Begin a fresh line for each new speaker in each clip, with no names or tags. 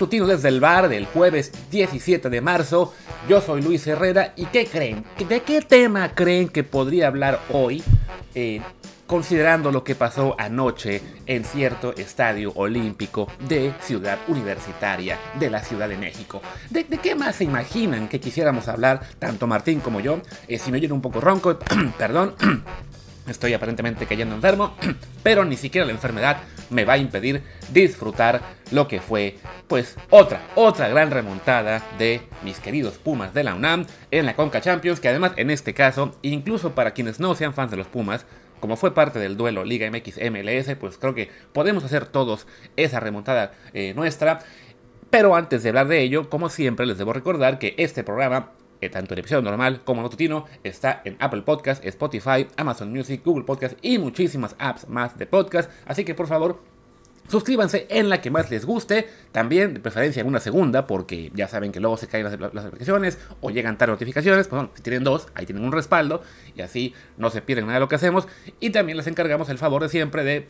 matutino desde el bar del jueves 17 de marzo. Yo soy Luis Herrera y ¿qué creen? ¿De qué tema creen que podría hablar hoy? Eh, considerando lo que pasó anoche en cierto estadio olímpico de Ciudad Universitaria de la Ciudad de México. ¿De, qué más se imaginan que quisiéramos hablar, tanto Martín como yo? Eh, si me oyen un poco ronco, perdón. Estoy aparentemente cayendo enfermo, pero ni siquiera la enfermedad me va a impedir disfrutar lo que fue, pues, otra, otra gran remontada de mis queridos Pumas de la UNAM en la Conca Champions, que además en este caso, incluso para quienes no sean fans de los Pumas, como fue parte del duelo Liga MX MLS, pues creo que podemos hacer todos esa remontada eh, nuestra. Pero antes de hablar de ello, como siempre, les debo recordar que este programa tanto el episodio normal como matutino, está en Apple Podcast, Spotify, Amazon Music, Google Podcast y muchísimas apps más de podcast. Así que por favor, Suscríbanse en la que más les guste, también de preferencia en una segunda, porque ya saben que luego se caen las, las aplicaciones o llegan tarde notificaciones. Pues bueno, si tienen dos, ahí tienen un respaldo y así no se pierden nada de lo que hacemos. Y también les encargamos el favor de siempre de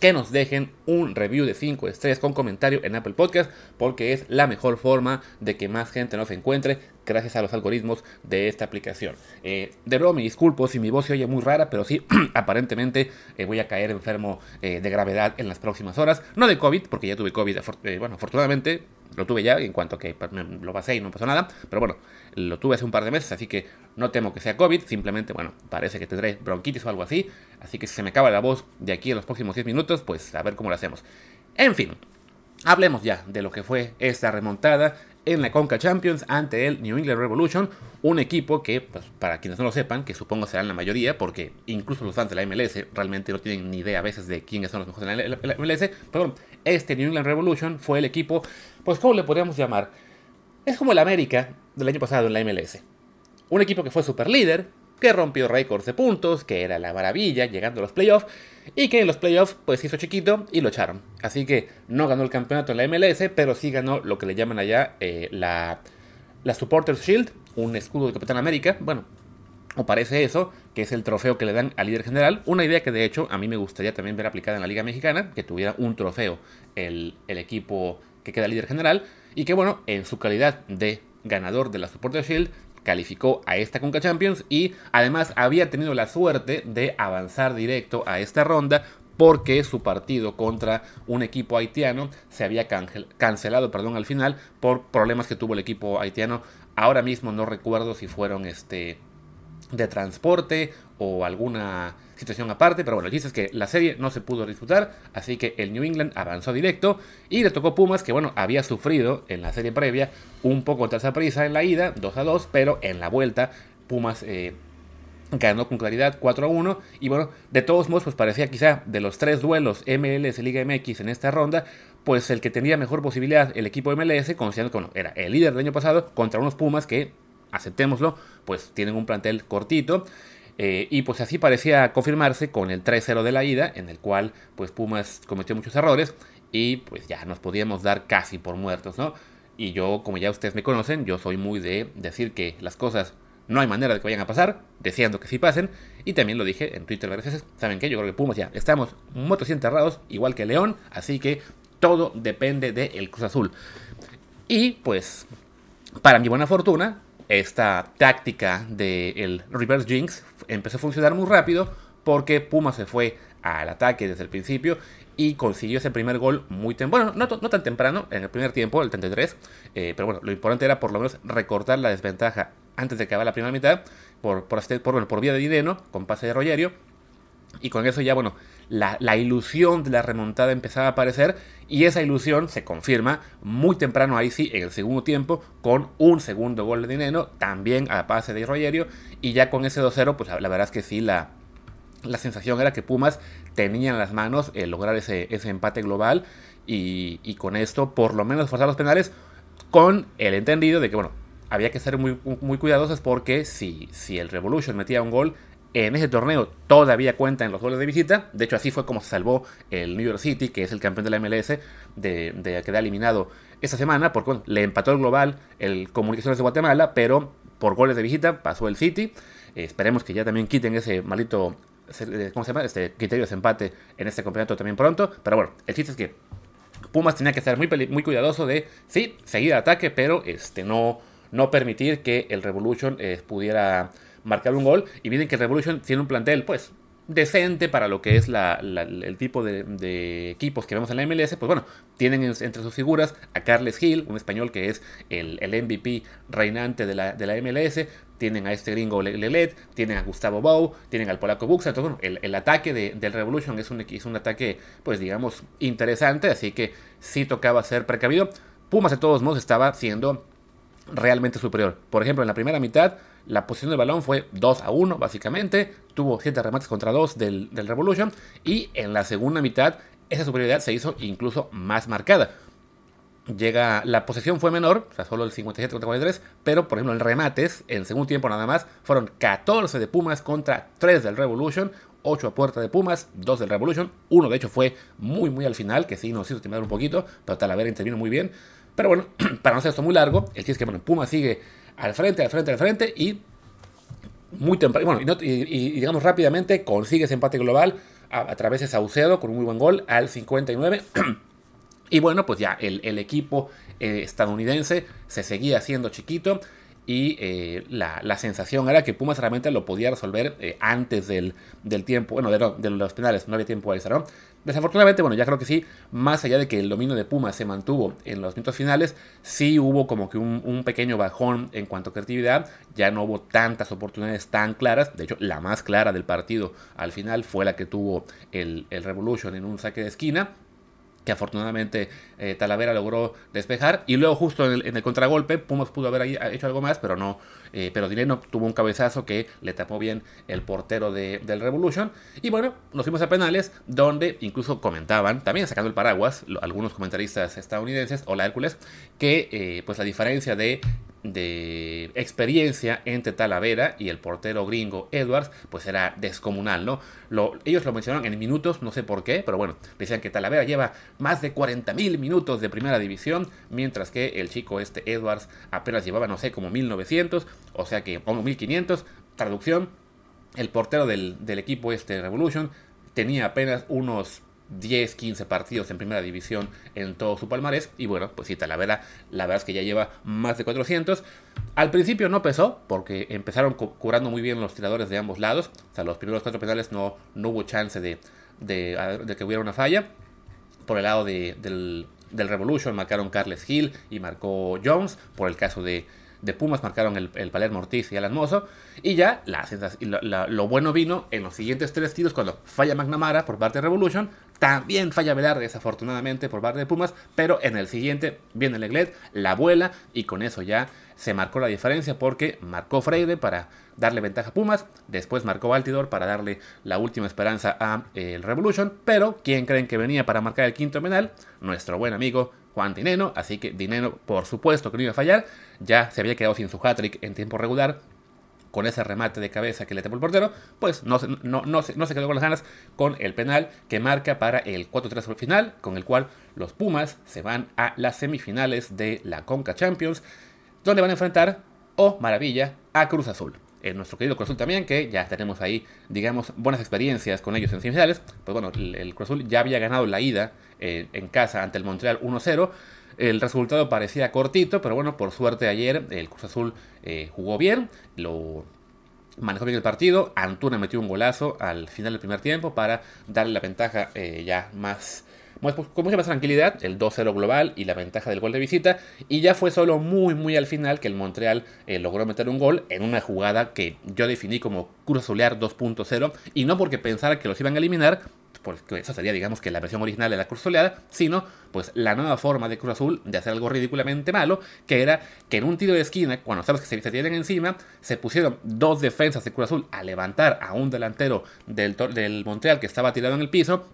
que nos dejen un review de 5 estrellas con comentario en Apple Podcast, porque es la mejor forma de que más gente nos encuentre gracias a los algoritmos de esta aplicación. Eh, de nuevo me disculpo si mi voz se oye muy rara, pero sí, aparentemente eh, voy a caer enfermo eh, de gravedad en las próximas horas. No de COVID, porque ya tuve COVID, bueno, afortunadamente lo tuve ya en cuanto que lo pasé y no pasó nada, pero bueno, lo tuve hace un par de meses, así que no temo que sea COVID, simplemente, bueno, parece que tendré bronquitis o algo así, así que si se me acaba la voz de aquí en los próximos 10 minutos, pues a ver cómo lo hacemos. En fin, hablemos ya de lo que fue esta remontada en la Conca Champions ante el New England Revolution, un equipo que, pues, para quienes no lo sepan, que supongo serán la mayoría, porque incluso los fans de la MLS realmente no tienen ni idea a veces de quiénes son los mejores de la MLS, pero este New England Revolution fue el equipo, pues, ¿cómo le podríamos llamar? Es como el América del año pasado en la MLS. Un equipo que fue super líder, que rompió récords de puntos, que era la maravilla llegando a los playoffs, y que en los playoffs pues hizo chiquito y lo echaron. Así que no ganó el campeonato en la MLS, pero sí ganó lo que le llaman allá eh, la, la Supporters Shield, un escudo de Capitán América, bueno, o parece eso, que es el trofeo que le dan al líder general. Una idea que de hecho a mí me gustaría también ver aplicada en la Liga Mexicana, que tuviera un trofeo el, el equipo que queda líder general, y que bueno, en su calidad de ganador de la Supporter Shield, calificó a esta Conca Champions y además había tenido la suerte de avanzar directo a esta ronda porque su partido contra un equipo haitiano se había cancelado perdón, al final por problemas que tuvo el equipo haitiano. Ahora mismo no recuerdo si fueron este, de transporte o alguna situación aparte, pero bueno, el es que la serie no se pudo disputar, así que el New England avanzó directo y le tocó Pumas, que bueno, había sufrido en la serie previa un poco esa prisa en la ida, 2 a 2, pero en la vuelta Pumas eh, ganó con claridad 4 a 1 y bueno, de todos modos pues parecía quizá de los tres duelos MLS Liga MX en esta ronda, pues el que tenía mejor posibilidad el equipo MLS, considerando que bueno, era el líder del año pasado contra unos Pumas que, aceptémoslo, pues tienen un plantel cortito eh, y pues así parecía confirmarse con el 3-0 de la ida, en el cual pues Pumas cometió muchos errores y pues ya nos podíamos dar casi por muertos, ¿no? Y yo, como ya ustedes me conocen, yo soy muy de decir que las cosas no hay manera de que vayan a pasar, deseando que sí pasen. Y también lo dije en Twitter varias veces. ¿Saben qué? Yo creo que Pumas ya estamos muertos y enterrados, igual que León. Así que todo depende del Cruz Azul. Y pues, para mi buena fortuna, esta táctica del reverse jinx empezó a funcionar muy rápido porque Puma se fue al ataque desde el principio y consiguió ese primer gol muy temprano, bueno, no, tan temprano, en el primer tiempo, el 33, eh, pero bueno, lo importante era por lo menos recortar la desventaja antes de acabar la primera mitad por, por, por, por vía de dinero, con pase de Rogerio, y con eso ya, bueno, la, ilusión de la remontada empezaba a aparecer y esa ilusión se confirma muy temprano ahí sí en el segundo tiempo con un segundo gol de dinero también a pase de Rogerio y ya con ese 2-0 pues la, verdad es que sí la, la sensación era que Pumas tenía en las manos el lograr ese, ese empate global y, con esto por lo menos forzar los penales con el entendido de que bueno había que ser muy, muy cuidadosos porque si, si el Revolution metía un gol en ese torneo todavía cuenta en los goles de visita. De hecho, así fue como se salvó el New York City, que es el campeón de la MLS, de, de quedar eliminado esta semana, porque le empató el global el Comunicaciones de Guatemala, pero por goles de visita pasó el City. Eh, esperemos que ya también quiten ese malito, ¿cómo se llama? Este criterio de empate en este campeonato también pronto. Pero bueno, el chiste es que Pumas tenía que muy, muy cuidadoso de, sí, seguir el ataque, pero este, no, no permitir que el Revolution eh, pudiera marcar un gol. Y miren que el Revolution tiene un plantel, pues, decente para lo que es el tipo de, equipos que vemos en la MLS, pues bueno, tienen entre sus figuras a Carles Hill, un español que es el, MVP reinante de la, de la, MLS, tienen a este gringo Lelet, tienen a Gustavo Bou, tienen al polaco Buxa, entonces bueno, el, ataque del Revolution es un, es un ataque, pues digamos, interesante, así que sí tocaba ser precavido. Pumas de todos modos estaba siendo realmente superior. Por ejemplo, en la primera mitad, la posición del balón fue 2 a 1, básicamente. Tuvo 7 remates contra 2 del, Revolution. Y en la segunda mitad, esa superioridad se hizo incluso más marcada. Llega, la posesión fue menor, o sea, solo el 57 contra 43, pero por ejemplo en remates, en segundo tiempo nada más, fueron 14 de Pumas contra 3 del Revolution, 8 a puerta de Pumas, 2 del Revolution, uno de hecho fue muy muy al final, que sí nos hizo terminar un poquito, pero Talavera intervino muy bien. Pero bueno, para no hacer esto muy largo, el chiste que bueno, Puma sigue al frente, al frente, al frente y muy temprano, bueno, y, digamos rápidamente consigue ese empate global a, través de Saucedo con un muy buen gol al 59. y bueno, pues ya el, equipo eh, estadounidense se seguía haciendo chiquito y eh, la, sensación era que Pumas realmente lo podía resolver eh, antes del, tiempo, bueno, de, los penales, no había tiempo extra, ¿no? Desafortunadamente, bueno, ya creo que sí, más allá de que el dominio de Pumas se mantuvo en los minutos finales, sí hubo como que un, pequeño bajón en cuanto a creatividad, ya no hubo tantas oportunidades tan claras, de hecho la más clara del partido al final fue la que tuvo el, el Revolution en un saque de esquina, que afortunadamente eh, Talavera logró despejar. Y luego justo en el, contragolpe, Pumas pudo haber hecho algo más, pero no. Eh, pero Dineno tuvo un cabezazo que le tapó bien el portero del Revolution. Y bueno, nos fuimos a penales, donde incluso comentaban, también sacando el paraguas, algunos comentaristas estadounidenses, o la Hércules, que eh, pues la diferencia de de experiencia entre Talavera y el portero gringo Edwards, pues era descomunal, ¿no? Lo, ellos lo mencionaron en minutos, no sé por qué, pero bueno, decían que Talavera lleva más de 40.000 minutos de primera división, mientras que el chico este Edwards apenas llevaba, no sé, como 1900, o sea que, como 1500, traducción, el portero del, del equipo este Revolution tenía apenas unos 10, 15 partidos en primera división en todo su palmarés. Y bueno, pues sí, Talavera, la verdad es que ya lleva más de 400. Al principio no pesó, porque empezaron curando muy bien los tiradores de ambos lados. O sea, los primeros cuatro penales no, no hubo chance de, de, que hubiera una falla. Por el lado de, del, del Revolution marcaron Carles Hill y marcó Jones. Por el caso de, de Pumas marcaron el, el Palermo Ortiz y Alan Mozo. Y ya la, lo bueno vino en los siguientes tres tiros cuando falla McNamara por parte de Revolution. También falla Velarde desafortunadamente por parte de Pumas. Pero en el siguiente viene Leglet, la vuela y con eso ya se marcó la diferencia porque marcó Freire para darle ventaja a Pumas. Después marcó Altidor para darle la última esperanza a eh, el Revolution. Pero ¿quién creen que venía para marcar el quinto penal? Nuestro buen amigo Juan Dineno, así que Dineno por supuesto que no iba a fallar, ya se había quedado sin su hat-trick en tiempo regular, con ese remate de cabeza que le tapó el portero, pues no, no, no, no se quedó con las ganas con el penal que marca para el 4-3 final, con el cual los Pumas se van a las semifinales de la Conca Champions, donde van a enfrentar, oh maravilla, a Cruz Azul en nuestro querido Cruz Azul también, que ya tenemos ahí, digamos, buenas experiencias con ellos en semifinales. Pues bueno, el, Cruz Azul ya había ganado la ida eh, en casa ante el Montreal 1-0. El resultado parecía cortito, pero bueno, por suerte ayer el Cruz Azul eh, jugó bien, lo manejó bien el partido. Antuna metió un golazo al final del primer tiempo para darle la ventaja eh, ya más con mucha más tranquilidad, el 2-0 global y la ventaja del gol de visita. Y ya fue solo muy, muy al final que el Montreal eh, logró meter un gol en una jugada que yo definí como Cruz Azulear 2.0. Y no porque pensara que los iban a eliminar, porque eso sería, digamos, que la versión original de la Cruz Soleada, sino pues la nueva forma de Cruz Azul de hacer algo ridículamente malo, que era que en un tiro de esquina, cuando sabes que se, se tienen encima, se pusieron dos defensas de Cruz Azul a levantar a un delantero del, del Montreal que estaba tirado en el piso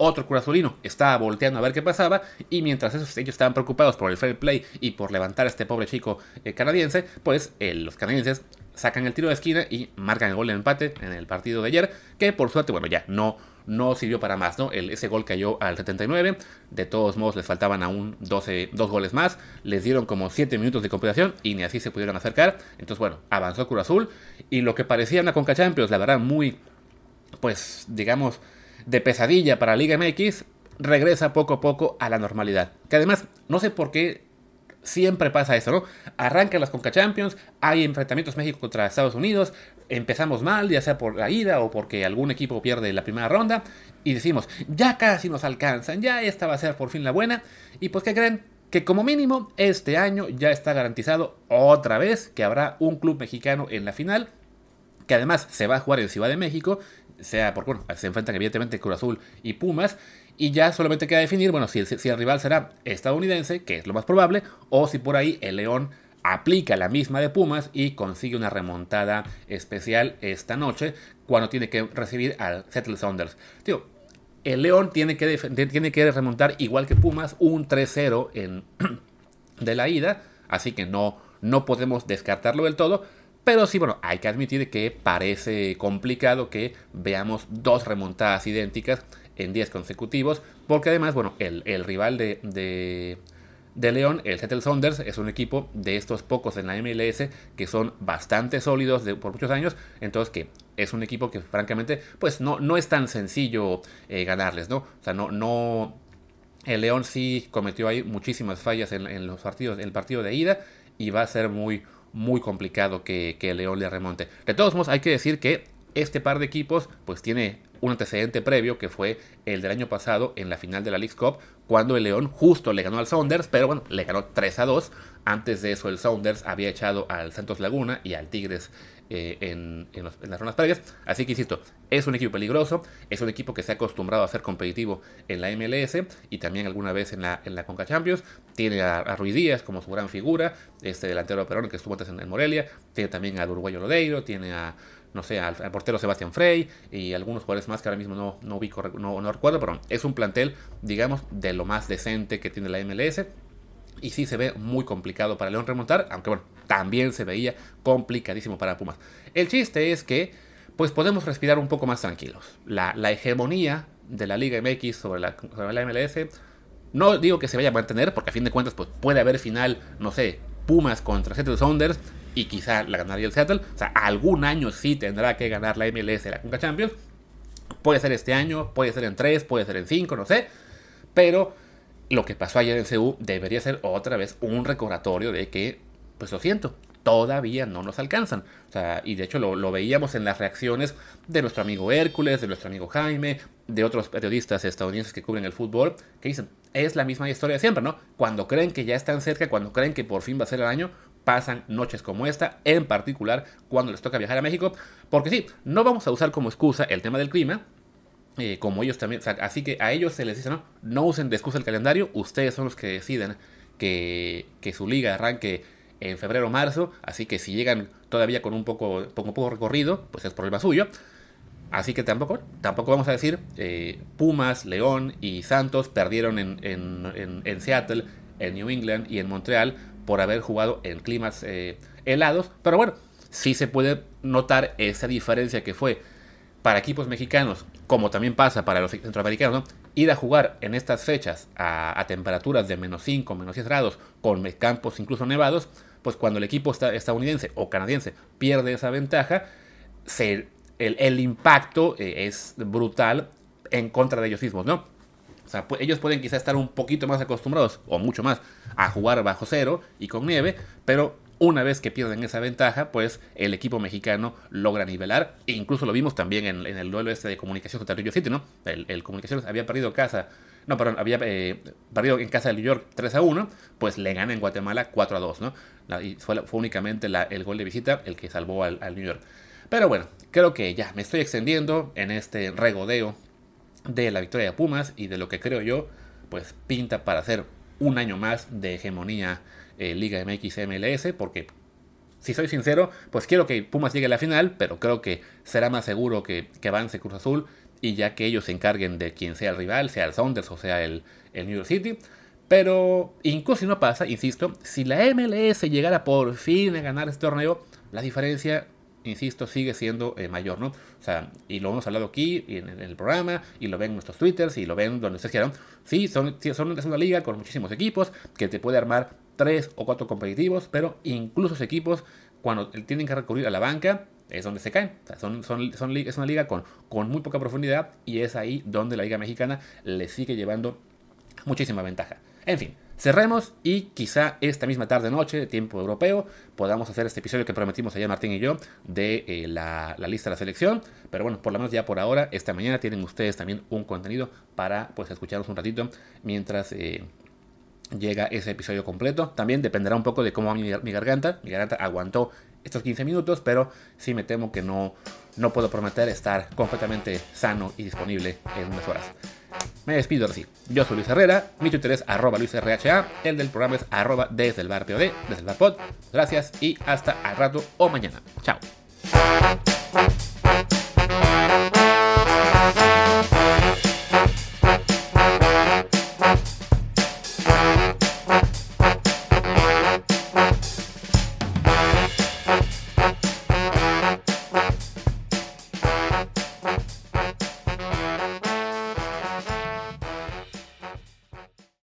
otro Cruz Azulino estaba volteando a ver qué pasaba y mientras esos, ellos estaban preocupados por el fair play y por levantar a este pobre chico eh, canadiense, pues eh, los canadienses sacan el tiro de esquina y marcan el gol de empate en el partido de ayer, que por suerte, bueno, ya no, no sirvió para más, ¿no? Ese gol cayó al 79, de todos modos les faltaban aún 12, dos goles más, les dieron como 7 minutos de compensación y ni así se pudieron acercar, entonces bueno, avanzó Cruz Azul y lo que parecía una Conca Champions, la verdad muy, pues digamos, de pesadilla para Liga MX, regresa poco a poco a la normalidad. Que además, no sé por qué siempre pasa eso, ¿no? Arrancan las Conca Champions, hay enfrentamientos México contra Estados Unidos, empezamos mal, ya sea por la ida o porque algún equipo pierde la primera ronda, y decimos, ya casi nos alcanzan, ya esta va a ser por fin la buena, y pues ¿qué creen? Que como mínimo este año ya está garantizado otra vez que habrá un club mexicano en la final, que además se va a jugar en Ciudad de México, sea porque bueno, se enfrentan evidentemente Cruz Azul y Pumas, y ya solamente queda definir, bueno, si, el rival será estadounidense, que es lo más probable, o si por ahí el León aplica la misma de Pumas y consigue una remontada especial esta noche cuando tiene que recibir al Seattle Saunders. Tío, el León tiene que, tiene que remontar igual que Pumas un 3-0 en de la ida, así que no, no podemos descartarlo del todo. Pero sí, bueno, hay que admitir que parece complicado que veamos dos remontadas idénticas en 10 consecutivos, porque además, bueno, el, rival de, de, León, el Seattle Saunders, es un equipo de estos pocos en la MLS que son bastante sólidos por muchos años, entonces que es un equipo que francamente, pues no, no es tan sencillo eh, ganarles, ¿no? O sea, no, no, el León sí cometió ahí muchísimas fallas en, los partidos, en el partido de ida y va a ser muy, muy complicado que, que León le remonte. De todos modos, hay que decir que este par de equipos pues tiene un antecedente previo que fue el del año pasado en la final de la League Cup, cuando el León justo le ganó al Sounders, pero bueno, le ganó 3 a 2. Antes de eso, el Sounders había echado al Santos Laguna y al Tigres eh, en, las rondas previas. Así que insisto, es un equipo peligroso, es un equipo que se ha acostumbrado a ser competitivo en la MLS y también alguna vez en la, en la Conca Champions. Tiene a, Ruiz Díaz como su gran figura, este delantero Perón que estuvo antes en, en Morelia. Tiene también al uruguayo Lodeiro, tiene a no sé, al, portero Sebastián Frey y algunos jugadores más que ahora mismo no, no, ubico, no, no recuerdo, pero es un plantel, digamos, de lo más decente que tiene la MLS. Y sí se ve muy complicado para León remontar, aunque bueno, también se veía complicadísimo para Pumas. El chiste es que, pues podemos respirar un poco más tranquilos. La, hegemonía de la Liga MX sobre la, sobre la MLS, no digo que se vaya a mantener, porque a fin de cuentas, pues puede haber final, no sé, Pumas contra Seattle Sounders, y quizá la ganaría el Seattle. O sea, algún año sí tendrá que ganar la MLS la Conca Champions. Puede ser este año, puede ser en 3, puede ser en 5, no sé. Pero lo que pasó ayer en CU debería ser otra vez un recordatorio de que, pues lo siento, todavía no nos alcanzan. O sea, y de hecho lo, lo, veíamos en las reacciones de nuestro amigo Hércules, de nuestro amigo Jaime, de otros periodistas estadounidenses que cubren el fútbol, que dicen, es la misma historia de siempre, ¿no? Cuando creen que ya están cerca, cuando creen que por fin va a ser el año, pasan noches como esta, en particular cuando les toca viajar a México, porque sí, no vamos a usar como excusa el tema del clima, eh, como ellos también, así que a ellos se les dice, no, no usen de excusa el calendario, ustedes son los que deciden que, que su liga arranque en febrero o marzo, así que si llegan todavía con un poco, poco, poco recorrido, pues es problema suyo. Así que tampoco, tampoco vamos a decir eh, Pumas, León y Santos perdieron en, en, en, Seattle, en New England y en Montreal por haber jugado en climas eh, helados. Pero bueno, sí se puede notar esa diferencia que fue para equipos mexicanos, como también pasa para los centroamericanos, ir a jugar en estas fechas a, temperaturas de menos 5, menos 10 grados, con campos incluso nevados, pues cuando el equipo estadounidense o canadiense pierde esa ventaja, el, impacto eh, es brutal en contra de ellos mismos, ¿no? O sea, ellos pueden quizá estar un poquito más acostumbrados, o mucho más, a jugar bajo cero y con nieve, pero una vez que pierden esa ventaja, pues el equipo mexicano logra nivelar. E incluso lo vimos también en, el duelo este de comunicaciones contra Rio City, ¿no? El, Comunicaciones había perdido casa, no, perdón, había eh, perdido en casa de New York 3 a 1, pues le gana en Guatemala 4 a 2, ¿no? y fue, únicamente el gol de visita el que salvó al, New York. Pero bueno, creo que ya me estoy extendiendo en este regodeo de la victoria de Pumas y de lo que creo yo, pues pinta para hacer un año más de hegemonía eh, Liga MX MLS, porque si soy sincero, pues quiero que Pumas llegue a la final, pero creo que será más seguro que, que avance Cruz Azul y ya que ellos se encarguen de quien sea el rival, sea el Saunders o sea el, el New York City. Pero incluso si no pasa, insisto, si la MLS llegara por fin a ganar este torneo, la diferencia insisto, sigue siendo eh, mayor, ¿no? O sea, y lo hemos hablado aquí en, el programa, y lo ven en nuestros twitters, y lo ven donde ustedes quieran. Sí, son, son, una liga con muchísimos equipos que te puede armar tres o cuatro competitivos, pero incluso esos equipos, cuando tienen que recurrir a la banca, es donde se caen. son, son, son, es una liga con, con muy poca profundidad y es ahí donde la liga mexicana le sigue llevando muchísima ventaja. En fin, cerremos y quizá esta misma tarde-noche, de tiempo europeo, podamos hacer este episodio que prometimos ayer Martín y yo de eh, la, lista de la selección. Pero bueno, por lo menos ya por ahora, esta mañana tienen ustedes también un contenido para pues escucharnos un ratito mientras... Eh, llega ese episodio completo. También dependerá un poco de cómo va mi, garganta. Mi garganta aguantó estos 15 minutos, pero sí me temo que no, no puedo prometer estar completamente sano y disponible en unas horas. Me despido así. Yo soy Luis Herrera, mi Twitter es arroba LuisRHA, el del programa es arroba desde el bar POD, desde el bar pod. Gracias y hasta al rato o mañana. Chao.